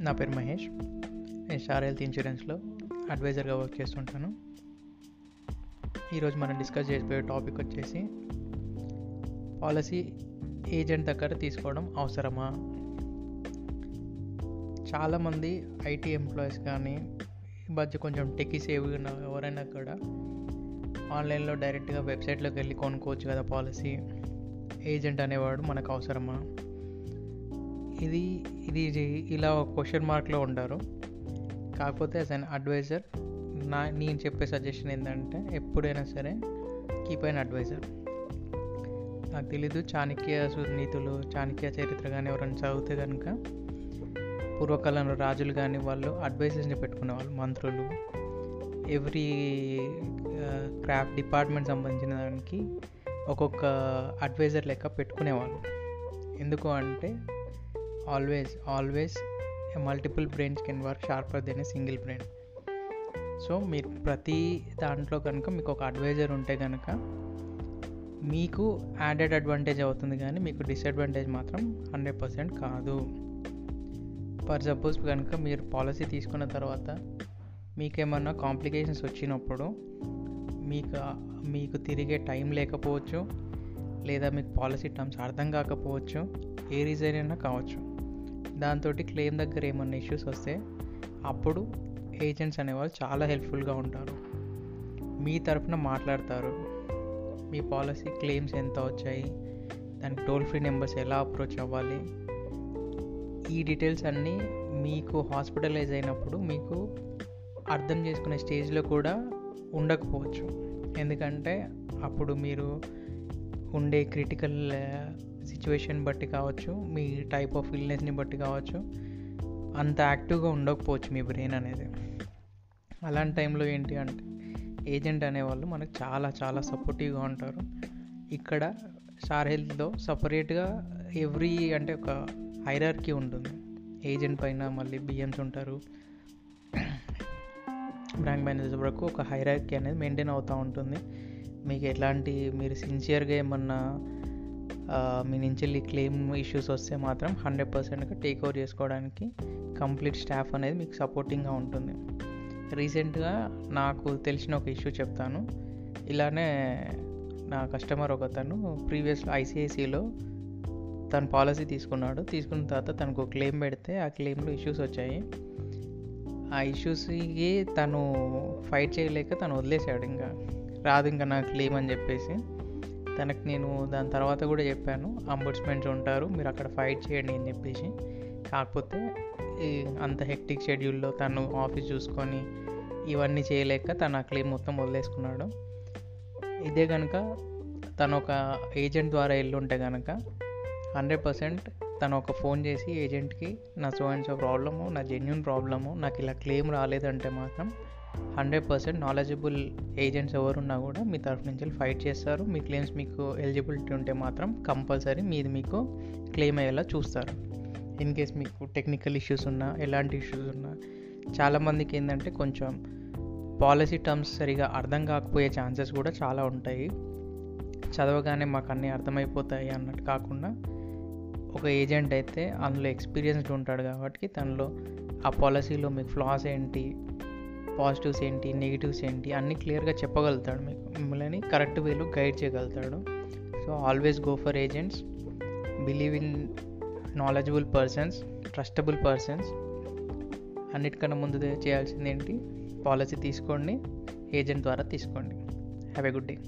నా పేరు మహేష్. నేను స్టార్ హెల్త్ ఇన్సూరెన్స్లో అడ్వైజర్గా వర్క్ చేస్తుంటాను. ఈరోజు మనం డిస్కస్ చేసిపోయే టాపిక్ వచ్చేసి పాలసీ ఏజెంట్ దగ్గర తీసుకోవడం అవసరమా? చాలామంది ఐటీ ఎంప్లాయీస్ కానీ ఈ మధ్య కొంచెం టెక్కి సేవ్ ఉన్న ఎవరైనా కూడా ఆన్లైన్లో డైరెక్ట్గా వెబ్సైట్లోకి వెళ్ళి కొనుక్కోవచ్చు కదా పాలసీ. ఏజెంట్ అనేవాడు మనకు అవసరమా? ఇది ఇది ఇలా ఒక క్వశ్చన్ మార్క్లో ఉంటారు కాకపోతే యాజ్ అన్ అడ్వైజర్ నా నేను చెప్పే సజెషన్ ఏంటంటే ఎప్పుడైనా సరే కీప్ అయిన అడ్వైజర్ నాకు తెలీదు చాణక్య సునీతులు చాణక్య చరిత్ర కానీ ఎవరైనా చదివితే కనుక పూర్వకాలంలో రాజులు కానీ వాళ్ళు అడ్వైజర్స్ని పెట్టుకునేవాళ్ళు మంత్రులు. ఎవ్రీ క్రాఫ్ట్ డిపార్ట్మెంట్ సంబంధించిన దానికి ఒక్కొక్క అడ్వైజర్ లెక్క పెట్టుకునేవాళ్ళు. ఎందుకు అంటే always always multiple brains can work sharper then a single brain so మీరు ప్రతి దాంట్లో కనుక మీకు ఒక అడ్వైజర్ ఉంటే కనుక మీకు యాడెడ్ అడ్వాంటేజ్ అవుతుంది కానీ మీకు డిసడ్వాంటేజ్ మాత్రం హండ్రెడ్ పర్సెంట్ కాదు. ఫర్ సపోజ్ కనుక మీరు పాలసీ తీసుకున్న తర్వాత మీకేమన్నా కాంప్లికేషన్స్ వచ్చినప్పుడు మీకు మీకు తిరిగే టైం లేకపోవచ్చు లేదా మీకు పాలసీ టర్మ్స్ అర్థం కాకపోవచ్చు ఏ రీజన్ అయినా కావచ్చు. దాంతో క్లెయిమ్ దగ్గర ఏమన్నా ఇష్యూస్ వస్తే అప్పుడు ఏజెంట్స్ అనేవాళ్ళు చాలా హెల్ప్ఫుల్గా ఉంటారు. మీ తరఫున మాట్లాడతారు. మీ పాలసీ క్లెయిమ్స్ ఎంత వచ్చాయి? దానికి టోల్ ఫ్రీ నెంబర్స్ ఎలా అప్రోచ్ అవ్వాలి? ఈ డీటెయిల్స్ అన్నీ మీకు హాస్పిటలైజ్ అయినప్పుడు మీకు అర్థం చేసుకునే స్టేజ్లో కూడా ఉండకపోవచ్చు. ఎందుకంటే అప్పుడు మీరు ఉండే క్రిటికల్ సిచ్యువేషన్ బట్టి కావచ్చు మీ టైప్ ఆఫ్ ఇల్నెస్ని బట్టి కావచ్చు అంత యాక్టివ్గా ఉండకపోవచ్చు మీ బ్రెయిన్ అనేది. అలాంటి టైంలో ఏంటి అంటే ఏజెంట్ అనేవాళ్ళు మనకు చాలా చాలా సపోర్టివ్గా ఉంటారు. ఇక్కడ స్టార్ హెల్త్లో సపరేట్గా ఎవ్రీ అంటే ఒక హైరార్కీ ఉంటుంది. ఏజెంట్ పైన మళ్ళీ బిఎమ్స్ ఉంటారు. బ్రాంక్ మేనేజర్ వరకు ఒక హైరార్కీ అనేది మెయింటైన్ అవుతూ ఉంటుంది. మీకు ఎలాంటి మీరు సిన్సియర్గా ఏమన్నా మీ నుంచి వెళ్ళి క్లెయిమ్ ఇష్యూస్ వస్తే మాత్రం హండ్రెడ్ పర్సెంట్గా టేక్ ఓవర్ చేసుకోవడానికి కంప్లీట్ స్టాఫ్ అనేది మీకు సపోర్టింగ్గా ఉంటుంది. రీసెంట్గా నాకు తెలిసిన ఒక ఇష్యూ చెప్తాను. ఇలానే నా కస్టమర్ ఒక తను ప్రీవియస్ ఐసిఐసిలో తను పాలసీ తీసుకున్నాడు. తీసుకున్న తర్వాత తనకు క్లెయిమ్ పెడితే ఆ క్లెయిమ్లో ఇష్యూస్ వచ్చాయి. ఆ ఇష్యూస్కి తను ఫైట్ చేయలేక తను వదిలేశాడు ఇంకా. రాదు ఇంకా నాకు క్లెయిమ్ అని చెప్పేసి. తనకు నేను దాని తర్వాత కూడా చెప్పాను అంబుడ్స్మెంట్స్ ఉంటారు మీరు అక్కడ ఫైట్ చేయండి అని చెప్పేసి. కాకపోతే అంత హెక్టిక్ షెడ్యూల్లో తను ఆఫీస్ చూసుకొని ఇవన్నీ చేయలేక తను ఆ క్లెయిమ్ మొత్తం వదిలేసుకున్నాడు. ఇదే కనుక తను ఒక ఏజెంట్ ద్వారా వెళ్ళుంటే కనుక హండ్రెడ్ పర్సెంట్ తను ఒక ఫోన్ చేసి ఏజెంట్కి నా సో అండ్ సో ప్రాబ్లము నా జెన్యున్ ప్రాబ్లము నాకు ఇలా క్లెయిమ్ రాలేదంటే మాత్రం హండ్రెడ్ పర్సెంట్ నాలెజబుల్ ఏజెంట్స్ ఎవరున్నా కూడా మీ తరఫు నుంచి ఫైట్ చేస్తారు. మీ క్లెయిమ్స్ మీకు ఎలిజిబిలిటీ ఉంటే మాత్రం కంపల్సరీ మీది మీకు క్లెయిమ్ అయ్యేలా చూస్తారు. ఇన్ కేస్ మీకు టెక్నికల్ ఇష్యూస్ ఉన్నా ఎలాంటి ఇష్యూస్ ఉన్నా చాలామందికి ఏంటంటే కొంచెం పాలసీ టర్మ్స్ సరిగా అర్థం కాకపోయే ఛాన్సెస్ కూడా చాలా ఉంటాయి. చదవగానే మాకు అన్నీ అర్థమైపోతాయి అన్నట్టు కాకుండా ఒక ఏజెంట్ అయితే అందులో ఎక్స్పీరియన్స్డ్ ఉంటాడు కాబట్టి తనలో ఆ పాలసీలో మీకు ఫ్లాస్ ఏంటి పాజిటివ్స్ ఏంటి నెగిటివ్స్ ఏంటి అన్నీ క్లియర్గా చెప్పగలుగుతాడు మీకు. మిమ్మల్ని కరెక్ట్ వేలో గైడ్ చేయగలుగుతాడు. So always go for agents. Believe in knowledgeable persons trustable persons. అన్నిటికన్నా ముందు చేయాల్సింది ఏంటి పాలసీ తీసుకోండి ఏజెంట్ ద్వారా తీసుకోండి. Have a good day.